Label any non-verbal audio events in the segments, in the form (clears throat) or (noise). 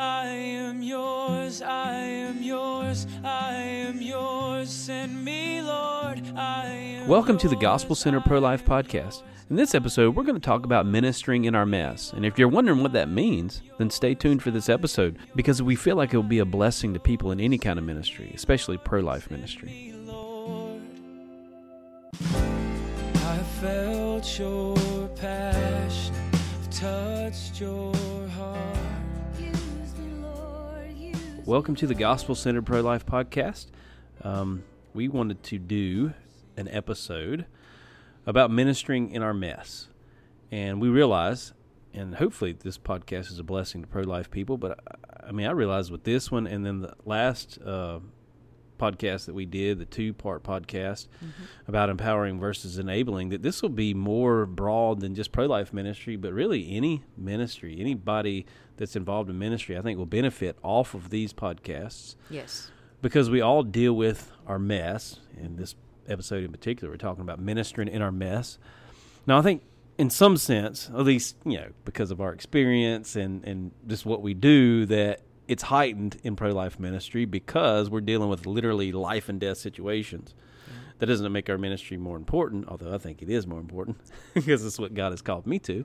I am yours, I am yours, I am yours. Send me, Lord. I am Welcome to the Gospel Center Pro Life Podcast. In this episode, we're going to talk about ministering in our mess. And if you're wondering what that means, then stay tuned for this episode because we feel like it will be a blessing to people in any kind of ministry, especially pro life ministry. Lord. I felt your passion, touched your Welcome to the Gospel Center Pro Life Podcast. Um, we wanted to do an episode about ministering in our mess. And we realize, and hopefully this podcast is a blessing to pro life people, but I, I mean, I realize with this one and then the last uh, podcast that we did, the two part podcast about empowering versus enabling, that this will be more broad than just pro life ministry, but really any ministry, anybody that's involved in ministry, I think will benefit off of these podcasts Yes. because we all deal with our mess. In this episode in particular, we're talking about ministering in our mess. Now, I think in some sense, at least, you know, because of our experience and, and just what we do, that it's heightened in pro life ministry because we're dealing with literally life and death situations. That doesn't make our ministry more important, although I think it is more important (laughs) because it's what God has called me to.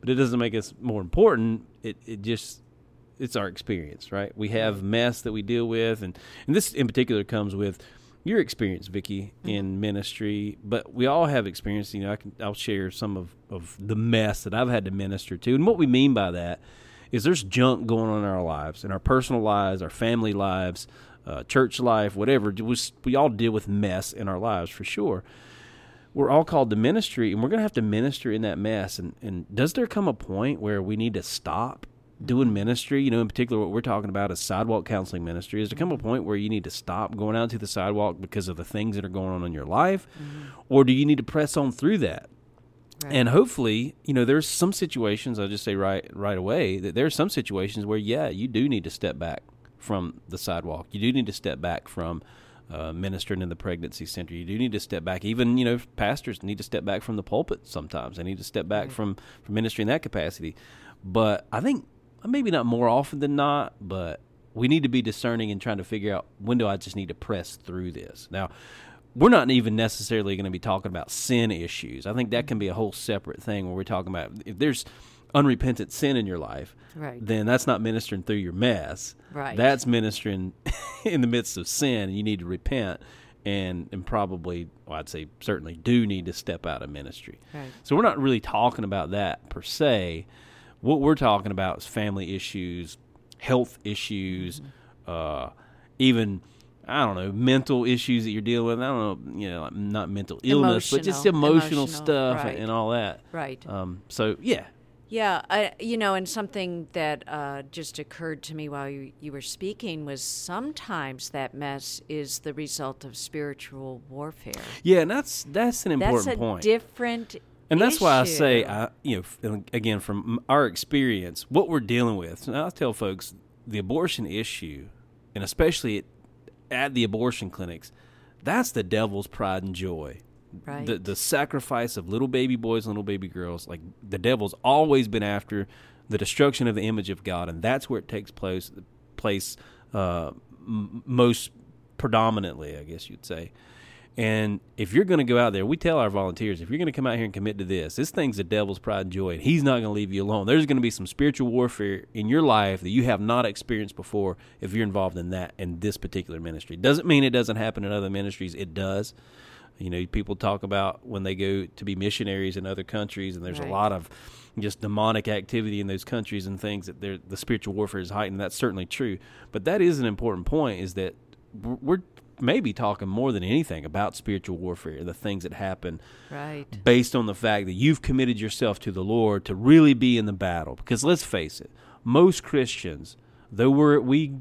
But it doesn't make us more important. It, it just it's our experience, right? We have mess that we deal with, and, and this in particular comes with your experience, Vicky, mm-hmm. in ministry. But we all have experience. You know, I can I'll share some of of the mess that I've had to minister to, and what we mean by that is there's junk going on in our lives, in our personal lives, our family lives, uh, church life, whatever. We, we all deal with mess in our lives for sure. We're all called to ministry and we're going to have to minister in that mess. And, and does there come a point where we need to stop doing ministry? You know in particular what we're talking about is sidewalk counseling ministry. Is there come a point where you need to stop going out to the sidewalk because of the things that are going on in your life? Or do you need to press on through that? Right. and hopefully you know there's some situations i'll just say right right away that there's some situations where yeah you do need to step back from the sidewalk. You do need to step back from uh, ministering in the pregnancy center. You do need to step back. Even you know pastors need to step back from the pulpit sometimes. They need to step back mm-hmm. from from ministry in that capacity. But i think uh, maybe not more often than not but we need to be discerning and trying to figure out when do i just need to press through this? Now we're not even necessarily going to be talking about sin issues. I think that mm-hmm. can be a whole separate thing where we're talking about if there's unrepentant sin in your life, Right. then that's not ministering through your mess. Right. That's ministering (laughs) in the midst of sin. And you need to repent and and probably well, I'd say certainly do need to step out of ministry. Right. So we're not really talking about that per se. What we're talking about is family issues, health issues, uh, even I don't know mental issues that you're dealing with. I don't know, you know, not mental illness, but just Emotional. emotional, Emotional, stuff right. and all that. Right. Um, so yeah, Yeah, I, you know, and something that uh, just occurred to me while you, you were speaking was sometimes that mess is the result of spiritual warfare. yeah, and that's that's an important That's a point. different. And that's why I say. I, you know, again, from our experience, what we're dealing with. And I tell folks the abortion issue, and especially at, at the abortion clinics, that's the devil's pride and joy. Right. The the sacrifice of little baby boys and little baby girls, like the devil's always been after the destruction of the image of God, and that's where it takes place. Place uh, m- most predominantly, I guess you'd say. And if you're going to go out there, we tell our volunteers, if you're going to come out here and commit to this, this thing's the devil's pride and joy, and he's not going to leave you alone. There's going to be some spiritual warfare in your life that you have not experienced before if you're involved in that in this particular ministry. Doesn't mean it doesn't happen in other ministries. It does. You know, people talk about when they go to be missionaries in other countries, and there's Right. a lot of just demonic activity in those countries and things that they're- the spiritual warfare is heightened. That's certainly true. But that is an important point: is that we're maybe talking more than anything about spiritual warfare, the things that happen Right. based on the fact that you've committed yourself to the Lord to really be in the battle. Because let's face it, most Christians, though we're, we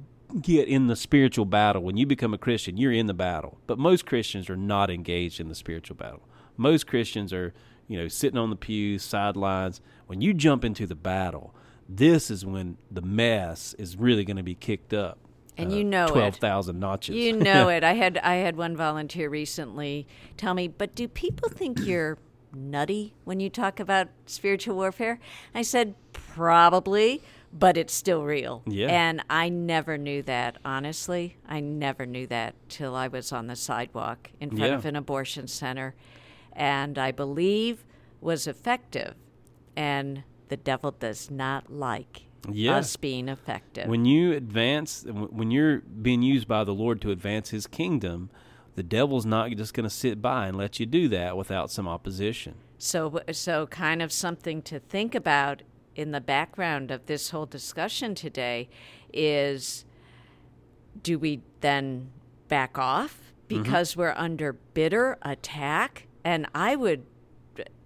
get in the spiritual battle, when you become a Christian, you're in the battle. But most Christians are not engaged in the spiritual battle. Most Christians are, you know, sitting on the pews, sidelines. When you jump into the battle, this is when the mess is really going to be kicked up. And uh, you know it. twelve thousand notches. You know (laughs) it. I had I had one volunteer recently tell me, "But do people think (clears throat) you're nutty when you talk about spiritual warfare?" I said, "Probably, but it's still real. Yeah. And I never knew that, honestly. I never knew that till I was on the sidewalk in front Yeah. of an abortion center. And I believe was effective. And the devil does not like Yeah. us being effective. When you advance, when you're being used by the Lord to advance His kingdom, the devil's not just going to sit by and let you do that without some opposition. So, so kind of something to think about in the background of this whole discussion today is do we then back off Mm-hmm. because we're under bitter attack? And I would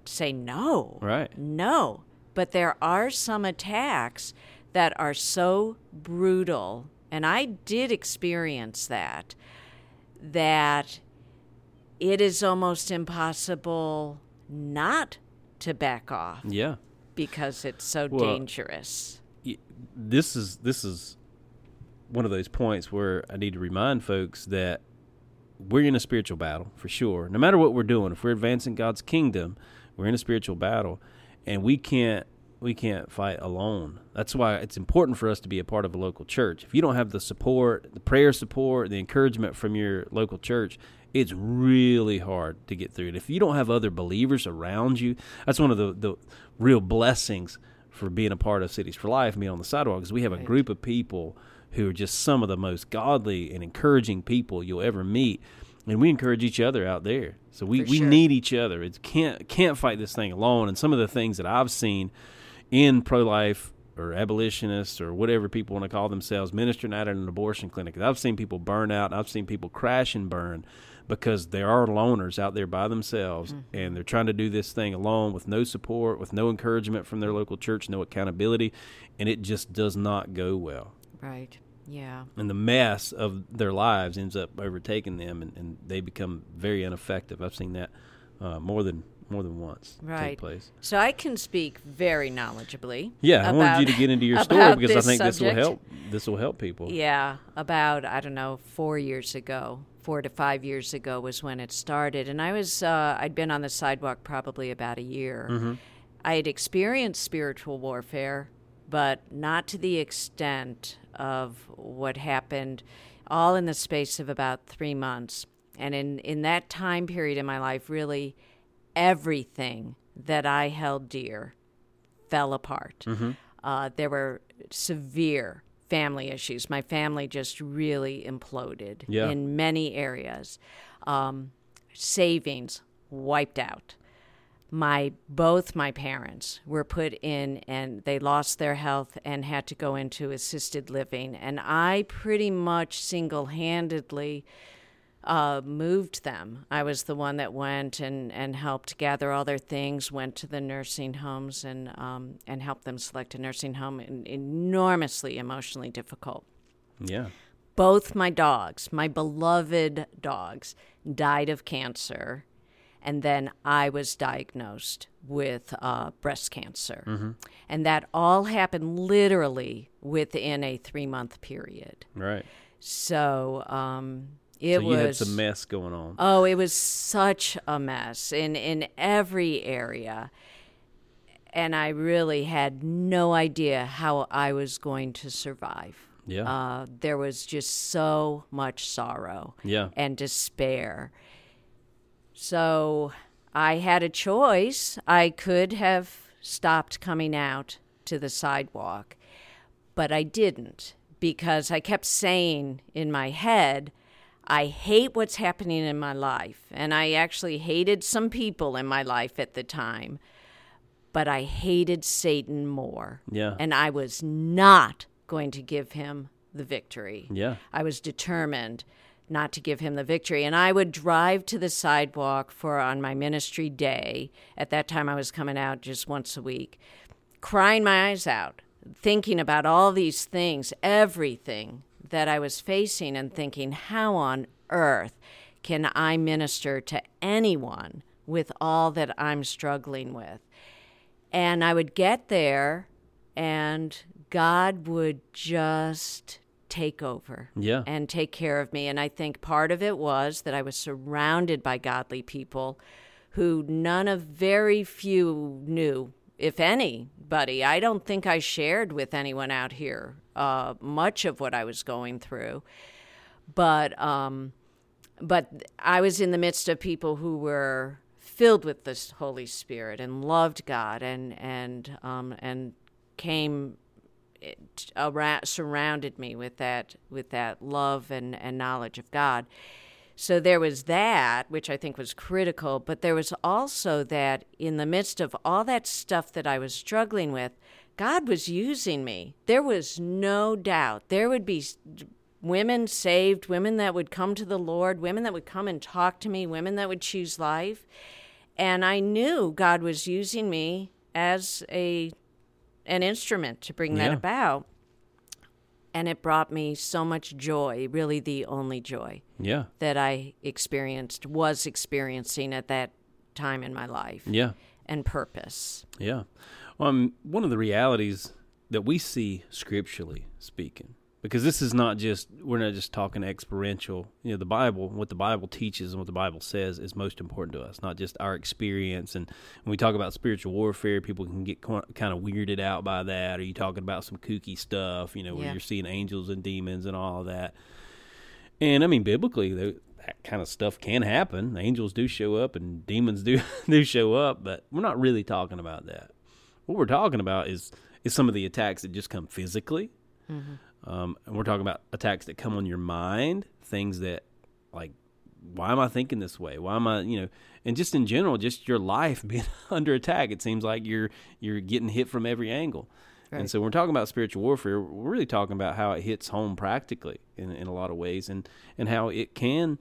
say no. Right. No. But there are some attacks that are so brutal, and I did experience that, that it is almost impossible not to back off Yeah. Because it's so Well, dangerous. y- this is this is one of those points where I need to remind folks that we're in a spiritual battle for sure. No matter what we're doing, if we're advancing God's kingdom, we're in a spiritual battle, and we can't we can't fight alone. That's why it's important for us to be a part of a local church. If you don't have the support, the prayer support, the encouragement from your local church, it's really hard to get through it. If you don't have other believers around you, that's one of the, the real blessings for being a part of Cities for Life and being on the sidewalk because we have a group of people who are just some of the most godly and encouraging people you'll ever meet. And we encourage each other out there. So we, For we sure. need each other. It can't can't fight this thing alone. And some of the things that I've seen in pro life or abolitionists or whatever people want to call themselves ministering at an abortion clinic. I've seen people burn out. I've seen people crash and burn because there are loners out there by themselves and they're trying to do this thing alone with no support, with no encouragement from their local church, no accountability, and it just does not go well. Right. Yeah. And the mess of their lives ends up overtaking them and, and they become very ineffective. I've seen that uh, more than more than once Right. take place. So I can speak very knowledgeably. Yeah, I wanted you to get into your (laughs) story because I think this will help. This will help people. Yeah, about I don't know four years ago, four to five years ago was when it started, and I was uh, I'd been on the sidewalk probably about a year. Mm-hmm. I had experienced spiritual warfare, but not to the extent of what happened, all in the space of about three months. And in in that time period in my life, really, everything that I held dear fell apart. Mm-hmm. Uh, there were severe family issues. My family just really imploded Yeah. in many areas. Um, savings wiped out. My both my parents were put in and they lost their health and had to go into assisted living. And I pretty much single handedly uh, moved them. I was the one that went and, and helped gather all their things, went to the nursing homes and um, and helped them select a nursing home. En- enormously emotionally difficult. Yeah. Both my dogs, my beloved dogs, died of cancer, and then I was diagnosed with uh, breast cancer, and that all happened literally within a three month period. Right. So um, it so you was had some mess going on. Oh, it was such a mess in in every area. And I really had no idea how I was going to survive. Yeah. Uh, there was just so much sorrow Yeah. and despair. So I had a choice. I could have stopped coming out to the sidewalk, but I didn't because I kept saying in my head, I hate what's happening in my life. And I actually hated some people in my life at the time, but I hated Satan more. Yeah. And I was not going to give him the victory. Yeah. I was determined not to give him the victory. And I would drive to the sidewalk for on my ministry day. At that time, I was coming out just once a week, crying my eyes out, thinking about all these things, everything that I was facing, and thinking, how on earth can I minister to anyone with all that I'm struggling with? And I would get there, and God would just take over Yeah. and take care of me. And I think part of it was that I was surrounded by godly people who none of very few knew if anybody. I don't think I shared with anyone out here uh, much of what I was going through, but um, but I was in the midst of people who were filled with the Holy Spirit and loved God and and um, and came around, surrounded me with that with that love and, and knowledge of God. So there was that, which I think was critical, but there was also that in the midst of all that stuff that I was struggling with, God was using me. There was no doubt. There would be women saved, women that would come to the Lord, women that would come and talk to me, women that would choose life. And I knew God was using me as a an instrument to bring that about. And it brought me so much joy, really the only joy Yeah. that I experienced, was experiencing at that time in my life, Yeah. and purpose. Yeah. Um, one of the realities that we see scripturally speaking, because this is not just, we're not just talking experiential. You know, the Bible, what the Bible teaches and what the Bible says is most important to us, not just our experience. And when we talk about spiritual warfare, people can get kind of weirded out by that. Are you talking about some kooky stuff, you know, where Yeah. you're seeing angels and demons and all of that? And I mean, biblically, that kind of stuff can happen. Angels do show up and demons (laughs) do do show up, but we're not really talking about that. What we're talking about is is some of the attacks that just come physically, mm-hmm. Um, and we're talking about attacks that come on your mind, things that like, why am I thinking this way? Why am I, you know, and just in general, just your life (laughs) being under attack. It seems like you're you're getting hit from every angle. And so when we're talking about spiritual warfare, we're really talking about how it hits home practically in, in a lot of ways, and, and how it can,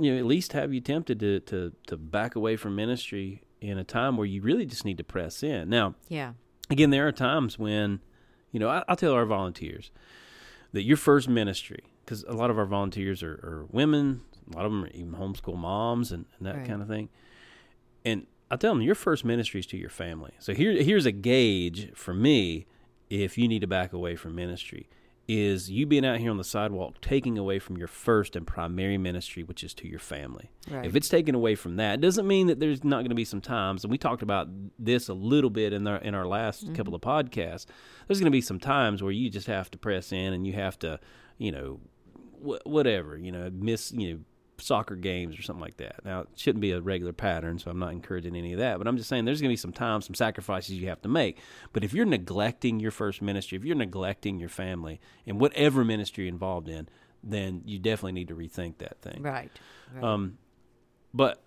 you know, at least have you tempted to, to, to back away from ministry in a time where you really just need to press in. Now, Yeah. again, there are times when, you know, I, I'll tell our volunteers that your first ministry, because a lot of our volunteers are, are women, a lot of them are even homeschool moms and, and that Right. kind of thing. And I tell them your first ministry is to your family. So here, here's a gauge for me if you need to back away from ministry is you being out here on the sidewalk taking away from your first and primary ministry, which is to your family. Right. If it's taken away from that, it doesn't mean that there's not going to be some times, and we talked about this a little bit in our in our last mm-hmm. couple of podcasts. There's going to be some times where you just have to press in and you have to, you know, wh- whatever, you know, miss, you know, soccer games or something like that. Now, it shouldn't be a regular pattern, so I'm not encouraging any of that. But I'm just saying there's going to be some times, some sacrifices you have to make. But if you're neglecting your first ministry, if you're neglecting your family in whatever ministry you're involved in, then you definitely need to rethink that thing. Right. right. Um, but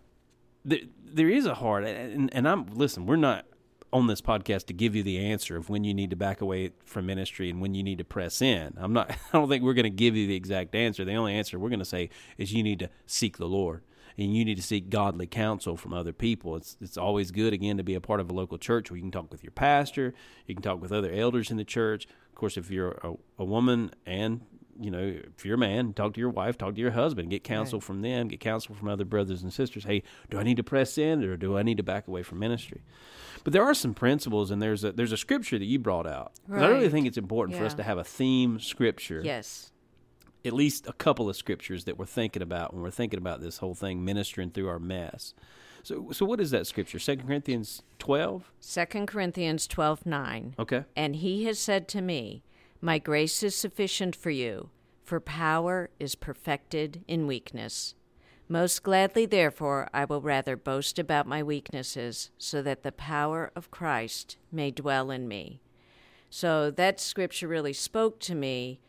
there, there is a hard, and, and I'm listen. We're not on this podcast to give you the answer of when you need to back away from ministry and when you need to press in. I'm not. (laughs) I don't think we're going to give you the exact answer. The only answer we're going to say is you need to seek the Lord. And you need to seek godly counsel from other people. It's it's always good again to be a part of a local church where you can talk with your pastor, you can talk with other elders in the church. Of course, if you're a, a woman and you know, if you're a man, talk to your wife, talk to your husband, get counsel Right. from them, get counsel from other brothers and sisters. Hey, do I need to press in or do I need to back away from ministry? But there are some principles, and there's a there's a scripture that you brought out. 'Cause I really think it's important for us to have a theme scripture, yes. at least a couple of scriptures that we're thinking about when we're thinking about this whole thing, ministering through our mess. So, so what is that scripture? Second Corinthians twelve. Second Corinthians twelve nine. Okay. And he has said to me, My grace is sufficient for you, for power is perfected in weakness. Most gladly, therefore, I will rather boast about my weaknesses, so that the power of Christ may dwell in me. So that scripture really spoke to me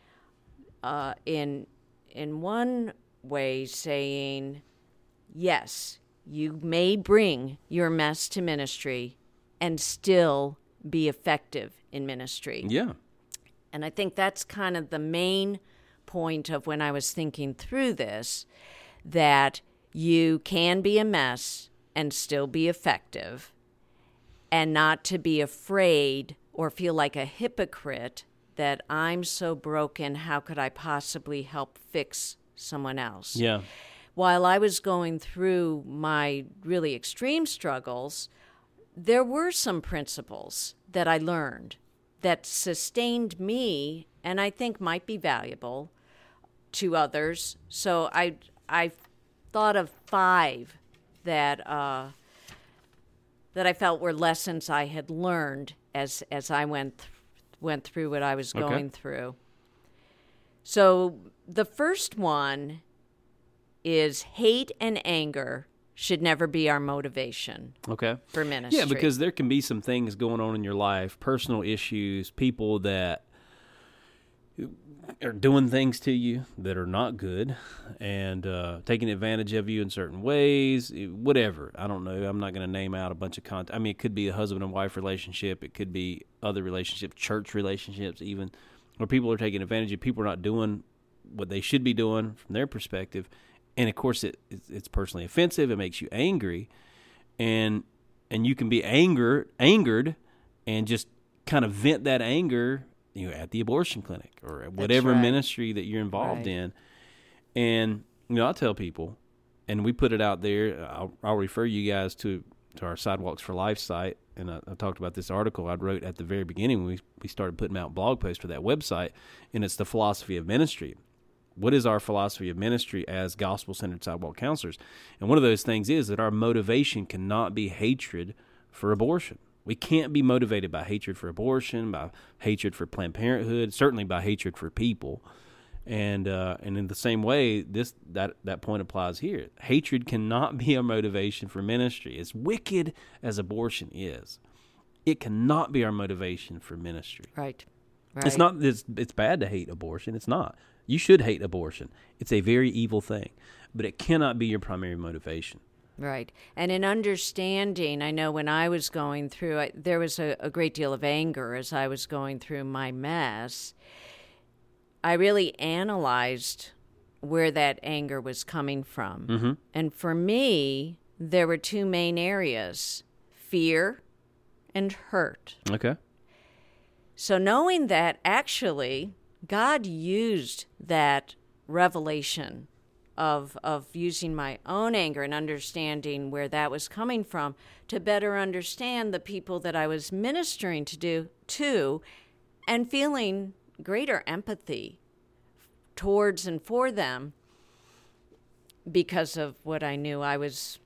uh, in in one way, saying, "Yes, you may bring your mess to ministry, and still be effective in ministry." Yeah. And I think that's kind of the main point of when I was thinking through this that you can be a mess and still be effective, and not to be afraid or feel like a hypocrite that I'm so broken, how could I possibly help fix someone else? Yeah. while I was going through my really extreme struggles, there were some principles that I learned that sustained me and I think might be valuable to others. So I I thought of five that uh, that I felt were lessons I had learned as as I went th- went through what I was Okay. going through. So the first one is hate and anger should never be our motivation Okay. for ministry. Yeah, because there can be some things going on in your life, personal issues, people that are doing things to you that are not good and uh, taking advantage of you in certain ways, eh, whatever. I don't know. I'm not going to name out a bunch of content. I mean, it could be a husband and wife relationship, it could be other relationships, church relationships, even where people are taking advantage of people are not doing what they should be doing from their perspective. And of course, it, it's, personally offensive. It makes you angry and and you can be anger angered and just kind of vent that anger you know at the abortion clinic or at whatever right. ministry that you're involved Right. in and you know I tell people and we put it out there I'll, I'll refer you guys to to our sidewalks for life site and I, I talked about this article I wrote at the very beginning when we, we started putting out blog posts for that website and it's the philosophy of ministry what is our philosophy of ministry as gospel centered sidewalk counselors? And one of those things is that our motivation cannot be hatred for abortion. We can't be motivated by hatred for abortion, by hatred for Planned Parenthood, certainly by hatred for people. And uh, and in the same way, this that that point applies here. Hatred cannot (laughs) be a motivation for ministry. As wicked as abortion is, it cannot be our motivation for ministry. right. Right. It's not. It's, it's bad to hate abortion. It's not. You should hate abortion. It's a very evil thing, but it cannot be your primary motivation. Right. And in understanding, I know when I was going through, I, there was a, a great deal of anger as I was going through my mess. I really analyzed where that anger was coming from. Mm-hmm. And for me, there were two main areas fear and hurt. Okay. So, knowing that actually God used that revelation of, of using my own anger and understanding where that was coming from to better understand the people that I was ministering to do to and feeling greater empathy towards and for them because of what I knew I was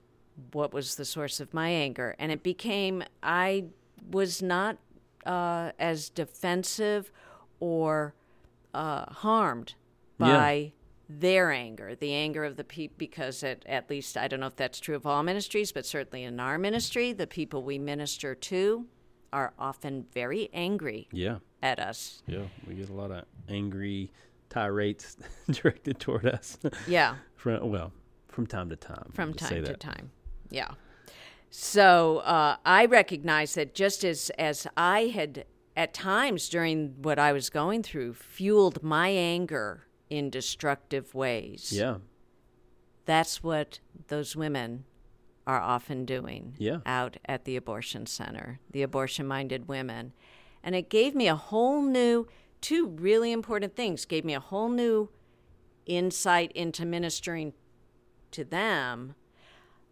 what was the source of my anger. And it became I was not uh, as defensive or uh, harmed Yeah. by their anger, the anger of the people, because at, at least I don't know if that's true of all ministries, but certainly in our ministry, the people we minister to are often very angry Yeah. at us. Yeah. We get a lot of angry tirades (laughs) directed toward us. Yeah. (laughs) from well, from time to time. from time to time. Yeah. So uh, I recognize that just as as I had at times during what I was going through fueled my anger in destructive ways. Yeah. That's what those women are often doing Yeah. out at the abortion center, the abortion minded women. And it gave me a whole new, two really important things, gave me a whole new insight into ministering to them,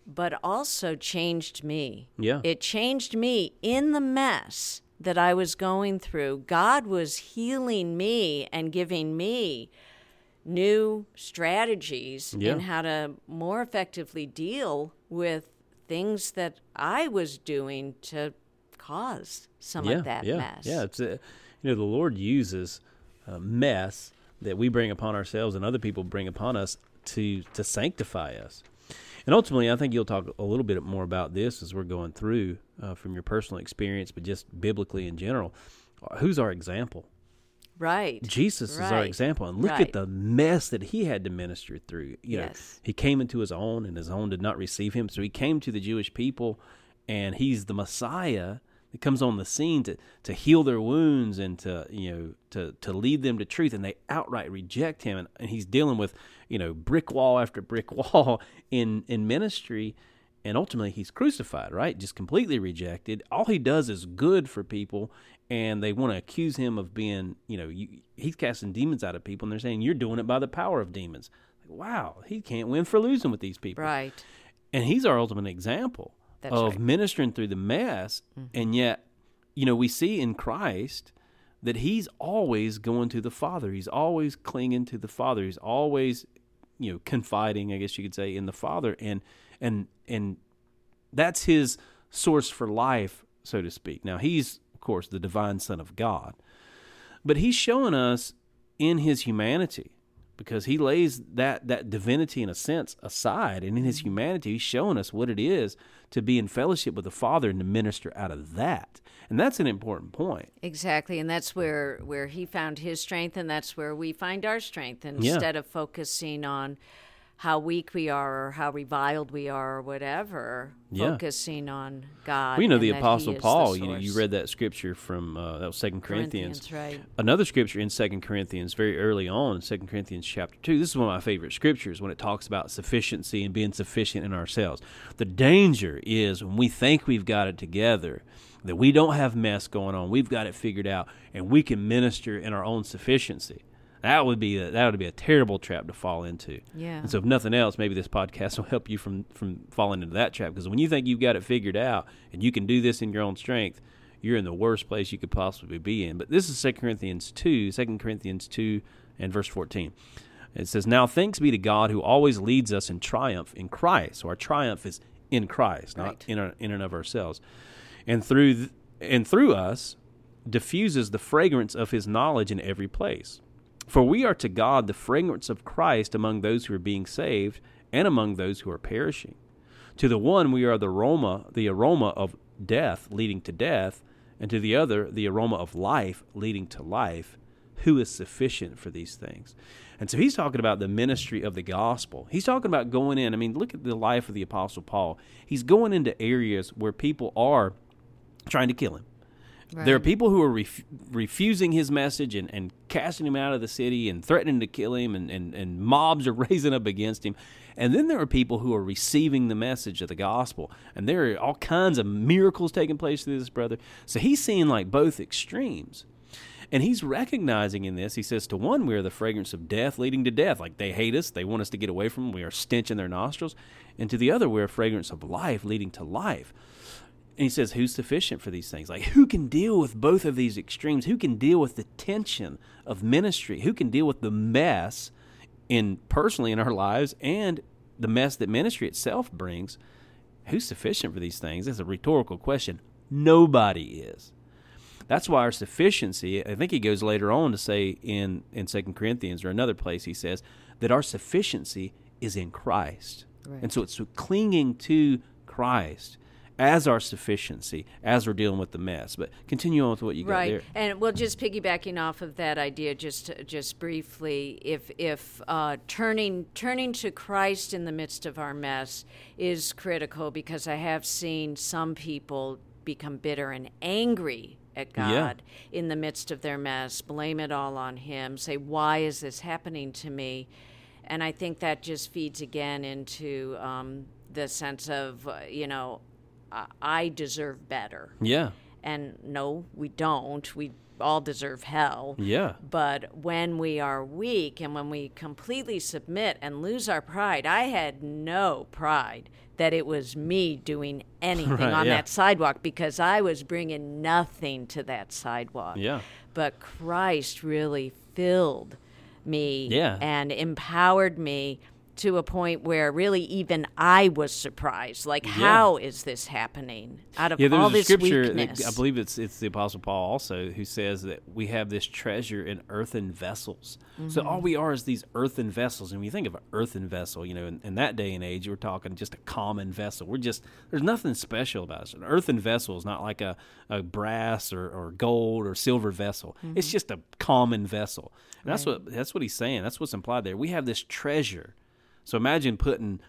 but also changed me. Yeah. It changed me in the mess that I was going through. God was healing me and giving me new strategies Yeah. in how to more effectively deal with things that I was doing to cause some yeah. of that yeah. mess. Yeah. It's a, you know the Lord uses a mess that we bring upon ourselves and other people bring upon us to to sanctify us. And ultimately, I think you'll talk a little bit more about this as we're going through uh, from your personal experience, but just biblically in general. Who's our example? Right. Jesus is our example, and look Right. at the mess that he had to minister through. You know, Yes. he came into his own, and his own did not receive him. So he came to the Jewish people, and he's the Messiah that comes on the scene to to heal their wounds and to you know to to lead them to truth, and they outright reject him, and, and he's dealing with you know brick wall after brick (laughs) wall in in ministry. And ultimately, he's crucified, right? Just completely rejected. All he does is good for people, and they want to accuse him of being, you know, you, he's casting demons out of people, and they're saying you're doing it by the power of demons. Like, wow, he can't win for losing with these people, Right. and he's our ultimate example That's of right. ministering through the mess, mm-hmm. and yet, you know, we see in Christ that he's always going to the Father. He's always clinging to the Father. He's always, you know, confiding, I guess you could say, in the Father, and and and that's his source for life, so to speak. Now, he's, of course, the divine Son of God, but he's showing us in his humanity because he lays that, that divinity in a sense aside and in his mm-hmm. humanity he's showing us what it is to be in fellowship with the father and to minister out of that and that's an important point Exactly, and that's where where he found his strength, and that's where we find our strength. Yeah. Instead of focusing on how weak we are or how reviled we are or whatever, Yeah. focusing on God. we know the apostle is the paul you know you read that scripture from uh, that was second corinthians, Corinthians, right? another scripture in second corinthians very early on in second corinthians chapter 2 this is one of my favorite scriptures when it talks about sufficiency and being sufficient in ourselves the danger is when we think we've got it together that we don't have mess going on we've got it figured out and we can minister in our own sufficiency that would be a, that would be a terrible trap to fall into Yeah. and so if nothing else maybe this podcast (laughs) will help you from from falling into that trap because when you think you've got it figured out and you can do this in your own strength you're in the worst place you could possibly be in. But this is 2 Corinthians 2, 2 Corinthians 2 and verse 14. It says, Now thanks be to God who always leads us in triumph in Christ. So our triumph is in Christ, not Right. in, our, in and of ourselves. And through, th- and through us diffuses the fragrance of his knowledge in every place. For we are to God the fragrance of Christ among those who are being saved and among those who are perishing. To the one we are the aroma, the aroma of death leading to death, and to the other the aroma of life leading to life. Who is sufficient for these things? And so he's talking about the ministry of the gospel. He's talking about going in. I mean, look at the life of the apostle Paul. He's going into areas where people are trying to kill him. There are people who are ref- refusing his message and, and casting him out of the city and threatening to kill him, and, and, and mobs are (laughs) raising up against him. And then there are people who are receiving the message of the gospel, and there are all kinds of miracles taking place through this brother. So he's seeing like both extremes. And he's recognizing in this, he says, to one, we are the fragrance of death leading to death. Like they hate us, they want us to get away from them, we are stench in their nostrils. And to the other, we're a fragrance of life leading to life. And he says, Who's sufficient for these things? Like, who can deal with both of these extremes? Who can deal with the tension of ministry? Who can deal with the mess in personally in our lives and the mess that ministry itself brings? Who's sufficient for these things? That's a rhetorical question. Nobody is. That's why our sufficiency, I think he goes later on to say in, in 2 Corinthians or another place, he says that our sufficiency is in Christ. And so it's clinging to Christ as our sufficiency as we're dealing with the mess. But continue on with what you got right there. and well just piggybacking off of that idea just just briefly if if uh, turning turning to christ in the midst of our mess is critical because i have seen some people become bitter and angry at god Yeah. in the midst of their mess blame it all on him say why is this happening to me and i think that just feeds again into um, the sense of uh, you know I- deserve better Yeah. and no, we don't. We all deserve hell. Yeah. But when we are weak and when we completely submit and lose our pride, I had no pride that it was me doing anything (laughs) Right, on yeah. that sidewalk because I was bringing nothing to that sidewalk. Yeah. But Christ really filled me Yeah. and empowered me to a point where really even I was surprised. Like, how is this happening out of Yeah, all this that- weakness? I believe it's it's the Apostle Paul also who says that we have this treasure in earthen vessels. So Mm-hmm. all we are is these earthen vessels. And when you think of an earthen vessel, you know, in, in that day and age, we're talking just a common vessel. We're just there's nothing special about us. An earthen vessel is not like a, a brass or, or gold or silver vessel. It's Mm-hmm. just a common vessel. And that's what that's what he's saying. That's what's implied there. We have this treasure. So imagine putting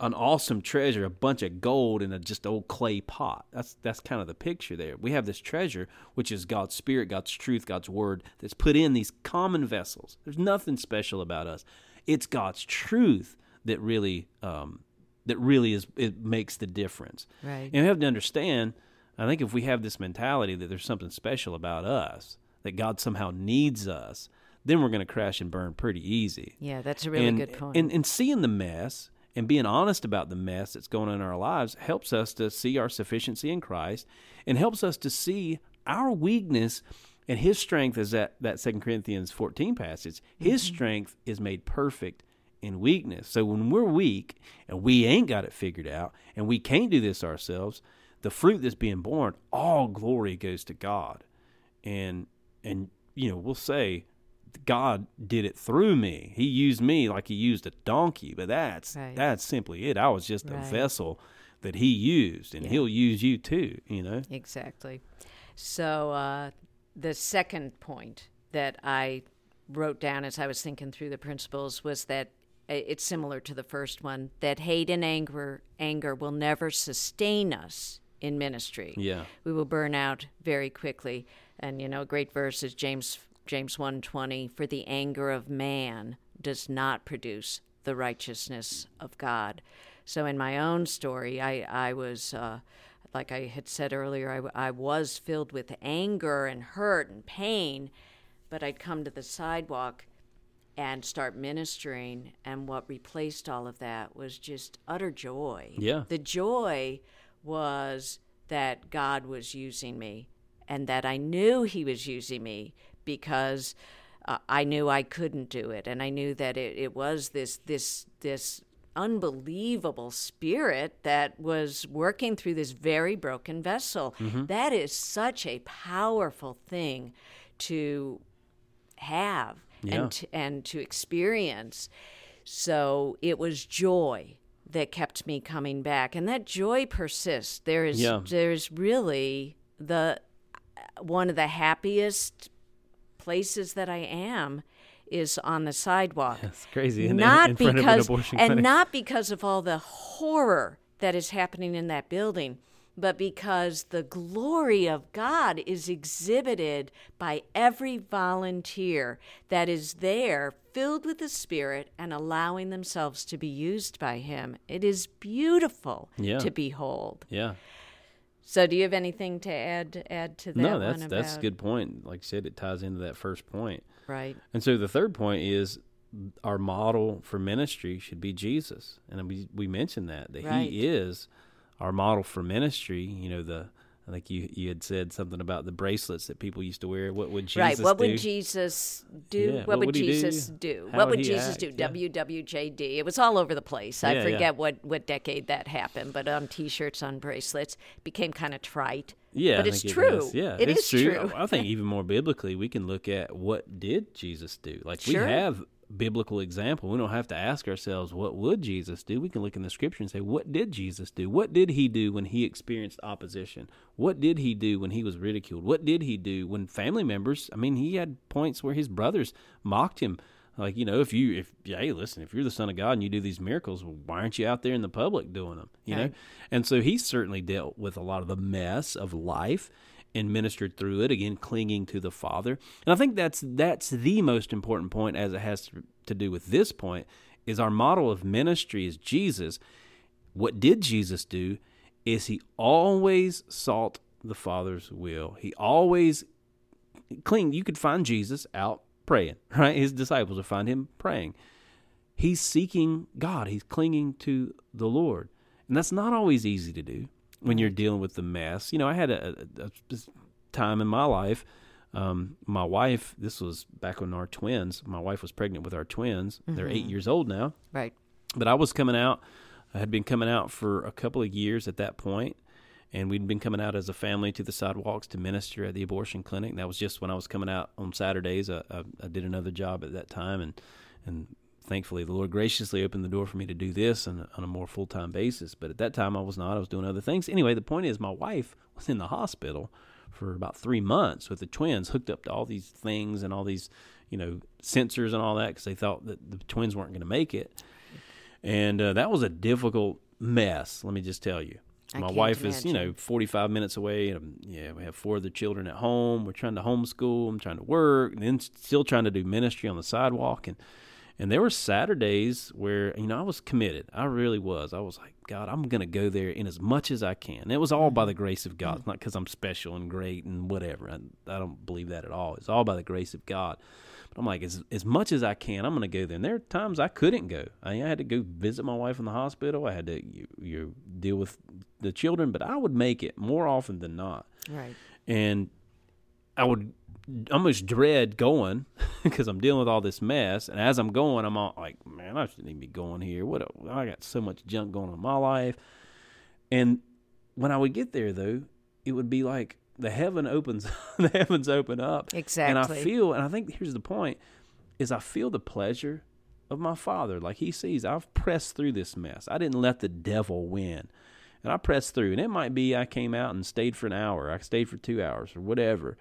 an awesome treasure, a bunch of gold in a just old clay pot. That's that's kind of the picture there. We have this treasure, which is God's spirit, God's truth, God's word, that's put in these common vessels. There's nothing special about us. It's God's truth that really um, that really is it makes the difference. Right. And we have to understand. I think if we have this mentality that there's something special about us, that God somehow needs us, then we're going to crash and burn pretty easy yeah, that's a really and, good point. And, and seeing the mess and being honest about the mess that's going on in our lives helps us to see our sufficiency in Christ and helps us to see our weakness and his strength is that that 2 Corinthians 14 passage. His Mm-hmm. strength is made perfect in weakness. So when we're weak and we ain't got it figured out and we can't do this ourselves, the fruit that's being born, all glory goes to God. And and you know, we'll say God did it through me. He used me like he used a donkey, but that's Right. that's simply it. I was just a vessel that he used, and Yeah. he'll use you too. You know. Exactly. So uh, the second point that I wrote down as I was thinking through the principles was that uh, it's similar to the first one that hate and anger anger will never sustain us in ministry. Yeah. We will burn out very quickly. And you know, a great verse is James James 1:20 for the anger of man does not produce the righteousness of God. So in my own story, I I was uh, like I had said earlier, I, I was filled with anger and hurt and pain, but I'd come to the sidewalk and start ministering, and what replaced all of that was just utter joy. Yeah. The joy was that God was using me and that I knew He was using me because uh, I knew I couldn't do it, and I knew that it, it was this this this unbelievable spirit that was working through this very broken vessel. That is such a powerful thing to have Yeah. and to, and to experience. So it was joy that kept me coming back, and that joy persists. There is Yeah. there's really the one of the happiest places that I am is on the sidewalk. That's crazy. it? not in front because of an abortion and clinic. not because of all the horror that is happening in that building, but because the glory of God is exhibited by every volunteer that is there, filled with the Spirit and allowing themselves to be used by Him. It is beautiful Yeah. to behold. yeah. So, do you have anything to add add to that? No, that's one that's a good point. Like I said, it ties into that first point. Right. And so the third point is our model for ministry should be Jesus. And we we mentioned that that Right. he is our model for ministry. You know, the I think you you had said something about the bracelets that people used to wear. What would Jesus right. What do? would Jesus do? Yeah, what, what would would he do? Jesus do? What would would Jesus act? do? Yeah. WWJD. It was all over the place. I Yeah, yeah. forget what what decade that happened, but on T-shirts, on bracelets, became kind of trite. Yeah, but I it's true. It is. Yeah, it it's is true. I think (laughs) even more biblically, we can look at what did Jesus do. Like Sure. we have biblical example. We don't have to ask ourselves what would Jesus do. We can look in the scripture and say, what did Jesus do? What did he do when he experienced opposition? What did he do when he was ridiculed? What did he do when family members? I mean, he had points where his brothers mocked him. Like you know, if you if hey, listen, if you're the son of God and you do these miracles, well, why aren't you out there in the public doing them? You know, and so he certainly dealt with a lot of the mess of life and ministered through it again clinging to the father. And i think that's that's the most important point as it has to, do with this point is our model of ministry is jesus. What did jesus do is he always sought the father's will. He always cling you could find jesus out praying (laughs) right? His disciples would find him praying. He's seeking God. He's clinging to the Lord, and that's not always easy to do when you're dealing with the mess. You know, I had a, a, a time in my life. Um, my wife, this was back when our twins. My wife was pregnant with our twins. They're eight years old now, Right. but I was coming out. I had been coming out for a couple of years at that point, and we'd been coming out as a family to the sidewalks to minister at the abortion clinic. That was just when I was coming out on Saturdays. I, I, I did another job at that time, and and thankfully the Lord graciously opened the door for me to do this on a, on a more full time basis. But at that time I was not. I was doing other things. Anyway, the point is, my wife was in the hospital for about three months with the twins, hooked up to all these things and all these, you know, sensors and all that because they thought that the twins weren't going to make it and uh, that was a difficult mess. Let me just tell you. I My wife is, you know, 45 minutes away. And, um, yeah, we have four other children at home. We're trying to homeschool. I'm trying to work, and then still trying to do ministry on the sidewalk. And and there were Saturdays where you know I was committed. I really was. I was like, God, I'm going to go there in as much as I can. And it was all by the mm-hmm. grace of God. It's not because I'm special and great and whatever. I, I don't believe that at all. It's all by the grace of God. But I'm like, as as much as I can, I'm going to go there. And there are times I couldn't go. I, I had to go visit my wife in the hospital. I had to you, you deal with the children, but I would make it more often than not. Right. And I would almost dread going (laughs) because I'm dealing with all this mess. And as I'm going, I'm all like, man, I shouldn't even be going here. What? A, I got so much junk going on in my life. And when I would get there, though, it would be like the heaven opens, (laughs) the heavens open up, Exactly. and I feel, and I think here's the point: is I feel the pleasure of my Father, like He sees I've pressed through this mess. I didn't let the devil win, and I pressed through. And it might be I came out and stayed for an hour, I stayed for two hours, or whatever.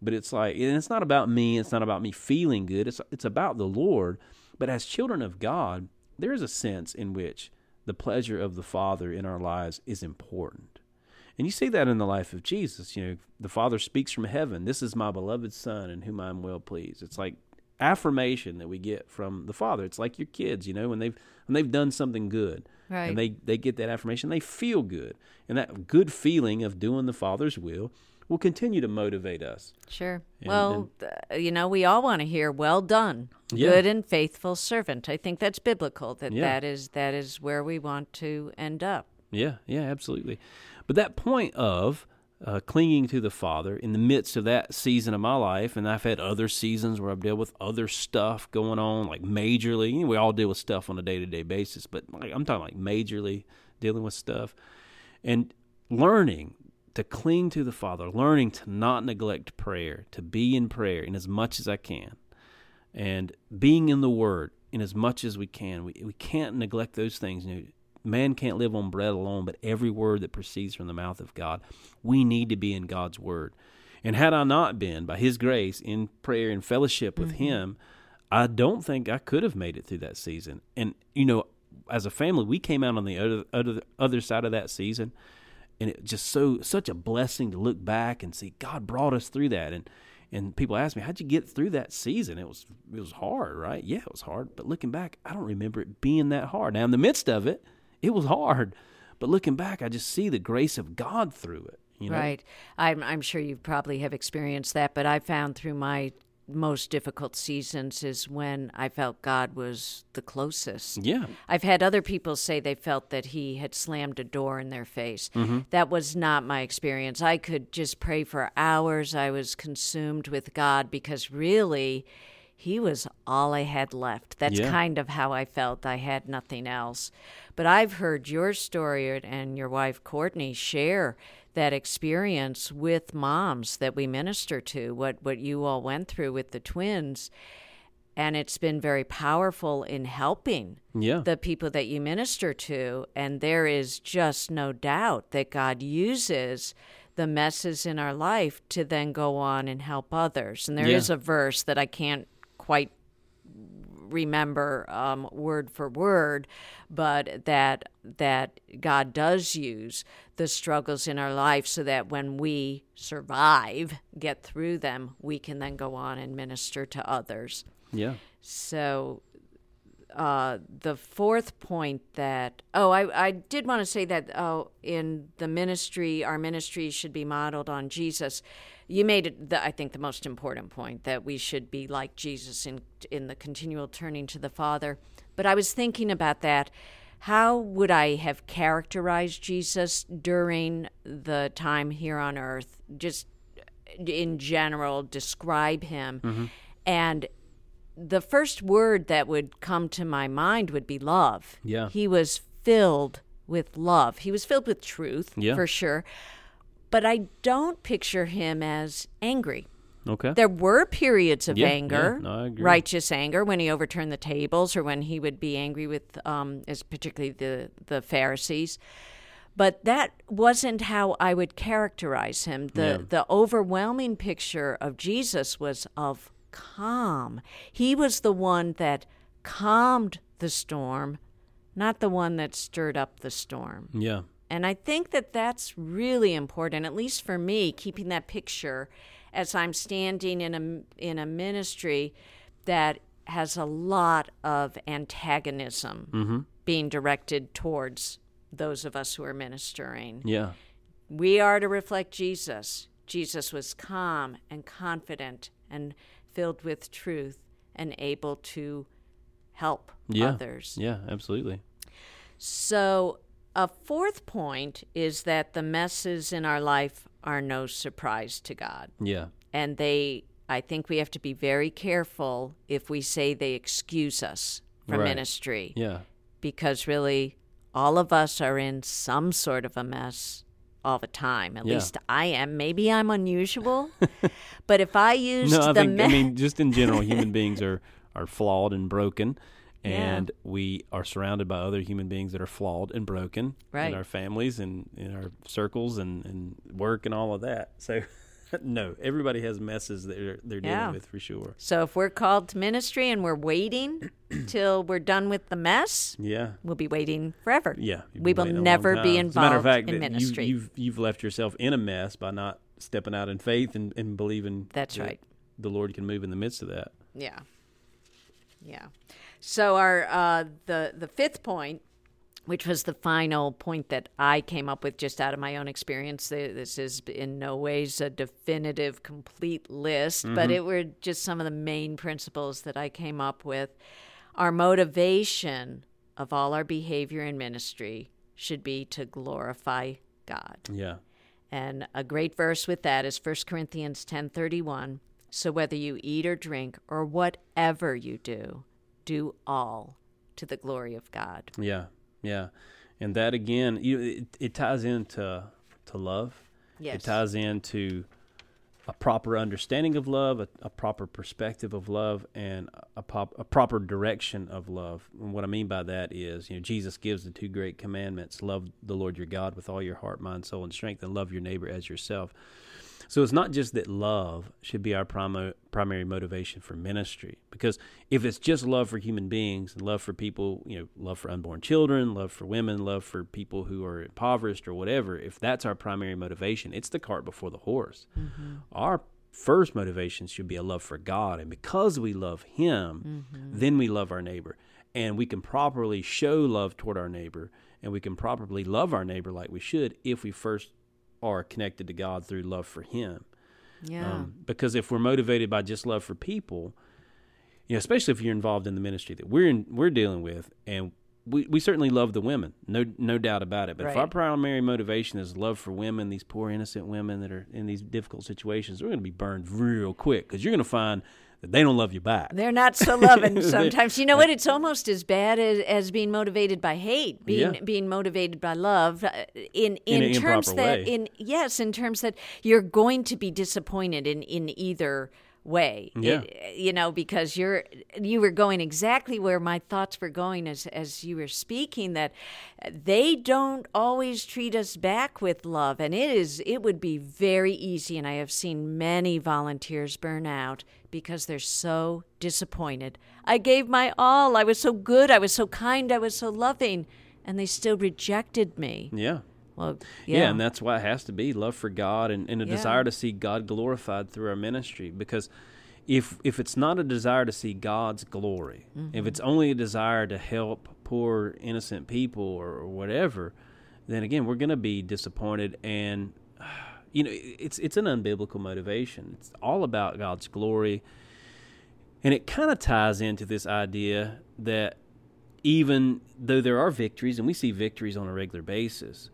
But it's like, and it's not about me. It's not about me feeling good. It's it's about the Lord. But as children of God, there is a sense in which the pleasure of the Father in our lives is important. And you see that in the life of Jesus. You know, the Father speaks from heaven, This is my beloved Son in whom I am well pleased. It's like affirmation that we get from the Father. It's like your kids, you know, when they've when they've done something good. Right. And they, they get that affirmation, they feel good. And that good feeling of doing the Father's will will continue to motivate us. Sure. And- well, th- you know, we all want to hear "Well done, Yeah. good and faithful servant." I think that's biblical. That Yeah. that is that is where we want to end up. Yeah, yeah, absolutely. But that point of uh, clinging to the Father in the midst of that season of my life, and I've had other seasons where I've dealt with other stuff going on, like majorly. You know, we all deal with stuff on a day to day basis, but like, I'm talking like majorly dealing with stuff and learning to cling to the Father, learning to not neglect prayer, to be in prayer in as much as I can, and being in the Word in as much as we can. We we can't neglect those things. You know, man can't live on bread alone, but every word that proceeds from the mouth of God. We need to be in God's Word. And had I not been, by His grace, in prayer and fellowship with mm-hmm. Him, I don't think I could have made it through that season. And you know, as a family, we came out on the other other, other side of that season, and it just so such a blessing to look back and see God brought us through that. And and people ask me, "How'd you get through that season?" It was it was hard, right? Yeah, it was hard. But looking back, I don't remember it being that hard. Now, in the midst of it, it was hard. But looking back, I just see the grace of God through it. You know? Right. I'm I'm sure you probably have experienced that, but I found through my most difficult seasons is when I felt God was the closest. Yeah. I've had other people say they felt that he had slammed a door in their face. Mm-hmm. That was not my experience. I could just pray for hours. I was consumed with God because really he was all I had left. That's Yeah. kind of how I felt. I had nothing else. But I've heard your story and your wife Courtney share that experience with moms that we minister to, what, what you all went through with the twins. And it's been very powerful in helping Yeah. the people that you minister to. And there is just no doubt that God uses the messes in our life to then go on and help others. And there is Yeah. a verse that I can't quite remember um, word for word, but that that God does use the struggles in our life so that when we survive, get through them, we can then go on and minister to others. Yeah. So uh, the fourth point that oh I, I did want to say that oh in the ministry our ministry should be modeled on Jesus. You made it the, I think the most important point that we should be like Jesus in in the continual turning to the Father. But I was thinking about that. How would I have characterized Jesus during the time here on earth? Just in general, describe him. Mm-hmm. And the first word that would come to my mind would be love. Yeah. He was filled with love. He was filled with truth, Yeah. for sure. But I don't picture him as angry. Okay. There were periods of Yeah, anger, yeah, no, righteous anger, when he overturned the tables or when he would be angry with, um, as particularly the, the Pharisees. But that wasn't how I would characterize him. The Yeah. the overwhelming picture of Jesus was of calm. He was the one that calmed the storm, not the one that stirred up the storm. Yeah. And I think that that's really important, at least for me, keeping that picture as I'm standing in a in a ministry that has a lot of antagonism mm-hmm. being directed towards those of us who are ministering. Yeah. We are to reflect Jesus. Jesus was calm and confident and filled with truth and able to help Yeah. others. Yeah. Absolutely. So, a fourth point is that the messes in our life are no surprise to God. Yeah. And they, I think we have to be very careful if we say they excuse us from Right. ministry, Yeah. because really all of us are in some sort of a mess all the time. At Yeah. least I am. Maybe I'm unusual, (laughs) but if I use No, I the think me- I mean just in general, human (laughs) beings are are flawed and broken, Yeah. and we are surrounded by other human beings that are flawed and broken Right. in our families and in our circles and, and work and all of that. So, (laughs) no, everybody has messes that they're, they're dealing with for sure. so if we're called to ministry and we're waiting (clears throat) till we're done with the mess, Yeah. we'll be waiting forever. Yeah, we will waiting a long never be. As a matter of fact, in ministry. You, you've you've left yourself in a mess by not stepping out in faith and, and believing. That's that right. The Lord can move in the midst of that. Yeah. Yeah. So our uh, the the fifth point, which was the final point that I came up with just out of my own experience. This is in no ways a definitive, complete list, but it were just some of the main principles that I came up with. Our motivation of all our behavior in ministry should be to glorify God. Yeah. And a great verse with that is 1 Corinthians 10:31. So whether you eat or drink or whatever you do, do all to the glory of God. Yeah, yeah, and that again, you it, it ties into to love. Yes. It ties into a proper understanding of love, a, a proper perspective of love, and a, pop, a proper direction of love. And what I mean by that is, you know, Jesus gives the two great commandments: love the Lord your God with all your heart, mind, soul, and strength, and love your neighbor as yourself. So it's not just that love should be our primo- primary motivation for ministry, because if it's just love for human beings and love for people, you know, love for unborn children, love for women, love for people who are impoverished or whatever, if that's our primary motivation, it's the cart before the horse. Mm-hmm. Our first motivation should be a love for God, and because we love Him, mm-hmm. then we love our neighbor, and we can properly show love toward our neighbor, and we can properly love our neighbor like we should if we first are connected to God through love for Him. Yeah. Um, because if we're motivated by just love for people, you know, especially if you're involved in the ministry that we're in, we're dealing with, and we, we certainly love the women, no no doubt about it. But if our primary motivation is love for women, these poor innocent women that are in these difficult situations, we're going to be burned real quick because you're going to find that they don't love you back. They're not so loving (laughs) sometimes. You know what? It's almost as bad as, as being motivated by hate, being Yeah. being motivated by love. uh, In In in, terms that way. in yes, in terms that you're going to be disappointed in in either way. Yeah. It- you know, because you're you were going exactly where my thoughts were going as as you were speaking. That they don't always treat us back with love, and it is it would be very easy. And I have seen many volunteers burn out because they're so disappointed. I gave my all. I was so good. I was so kind. I was so loving, and they still rejected me. Yeah. Well, Yeah. yeah, and that's why it has to be love for God and, and a Yeah. desire to see God glorified through our ministry. Because if if it's not a desire to see God's glory, if Mm-hmm. it's only a desire to help poor innocent people or, or whatever, then again we're going to be disappointed. And (sighs) you know it's it's an unbiblical motivation. It's all about God's glory, and it kind of ties into this idea that even though there are victories, and we see victories on a regular basis,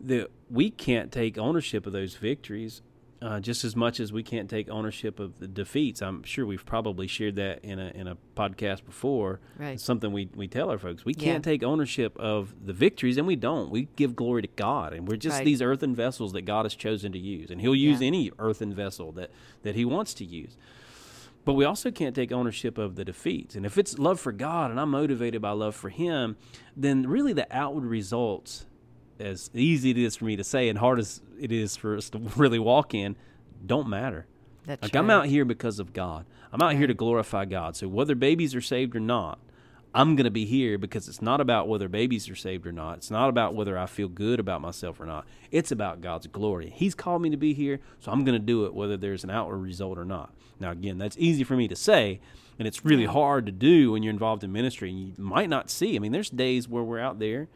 that we can't take ownership of those victories uh, just as much as we can't take ownership of the defeats. I'm sure we've probably shared that in a in a podcast before. Right. It's something we we tell our folks. We Yeah. can't take ownership of the victories, and we don't. We give glory to God, and we're just Right. these earthen vessels that God has chosen to use, and He'll use Yeah. any earthen vessel that that He wants to use. But we also can't take ownership of the defeats. And if it's love for God and I'm motivated by love for Him, then really the outward results, as easy it is for me to say and hard as it is for us to (laughs) really walk in, don't matter. That's like I'm out here because of God. I'm out here to glorify God. So whether babies are saved or not, I'm going to be here because it's not about whether babies are saved or not. It's not about whether I feel good about myself or not. It's about God's glory. He's called me to be here, so I'm going to do it whether there's an outward result or not. Now, again, that's easy for me to say, and it's really hard to do when you're involved in ministry and you might not see. I mean, there's days where we're out there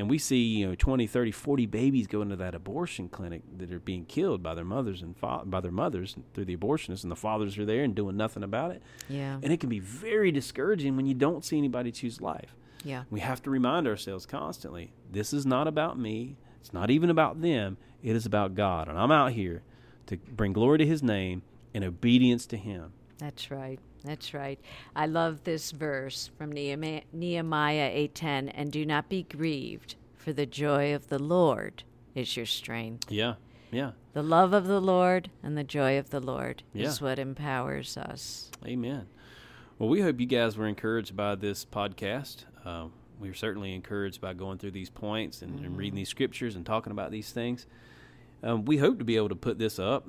and we see, you know, 20, 30, 40 babies go into that abortion clinic that are being killed by their mothers and fa- by their mothers through the abortionists and the fathers are there and doing nothing about it. Yeah. And it can be very discouraging when you don't see anybody choose life. Yeah. We have to remind ourselves constantly this is not about me. It's not even about them. It is about God. And I'm out here to bring glory to His name and obedience to Him. That's right. That's right. I love this verse from Nehemiah, Nehemiah 8:10 and do not be grieved for the joy of the Lord is your strength. Yeah. Yeah. The love of the Lord and the joy of the Lord Yeah. is what empowers us. Amen. Well, we hope you guys were encouraged by this podcast. Uh, we were certainly encouraged by going through these points and, and reading these scriptures and talking about these things. Um, we hope to be able to put this up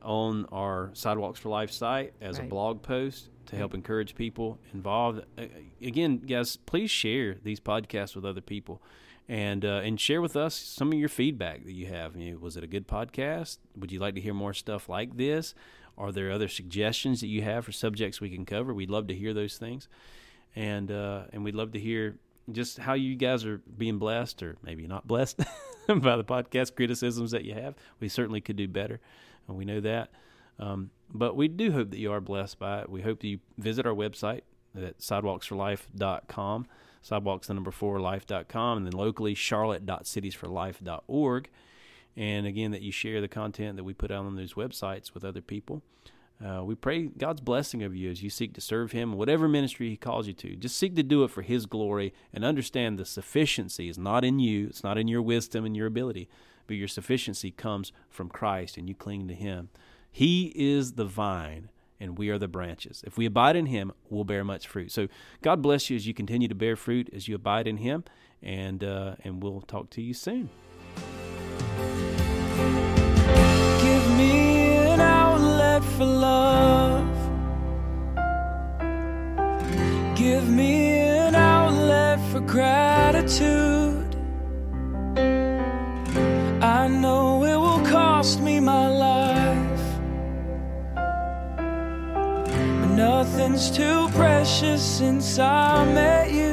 on our Sidewalks for Life site as a blog post to help encourage people involved. Again, guys, please share these podcasts with other people. And uh, and share with us some of your feedback that you have. Was it a good podcast? Would you like to hear more stuff like this? Are there other suggestions that you have for subjects we can cover? We'd love to hear those things, and uh, and we'd love to hear just how you guys are being blessed, or maybe not blessed, (laughs) by the podcast criticisms that you have. We certainly could do better, and we know that. Um, but we do hope that you are blessed by it. We hope that you visit our website at sidewalksforlife.com, sidewalks the number four life.com, and then locally charlotte.citiesforlife.org. And again, that you share the content that we put out on those websites with other people. Uh, we pray God's blessing over you as you seek to serve Him, whatever ministry He calls you to. Just seek to do it for His glory and understand the sufficiency is not in you, it's not in your wisdom and your ability, but your sufficiency comes from Christ and you cling to Him. He is the vine and we are the branches. If we abide in Him, we'll bear much fruit. So God bless you as you continue to bear fruit as you abide in Him, and uh, and we'll talk to you soon. Give me an outlet for love. Give me an outlet for gratitude. I know it will cost me Too precious since I met you.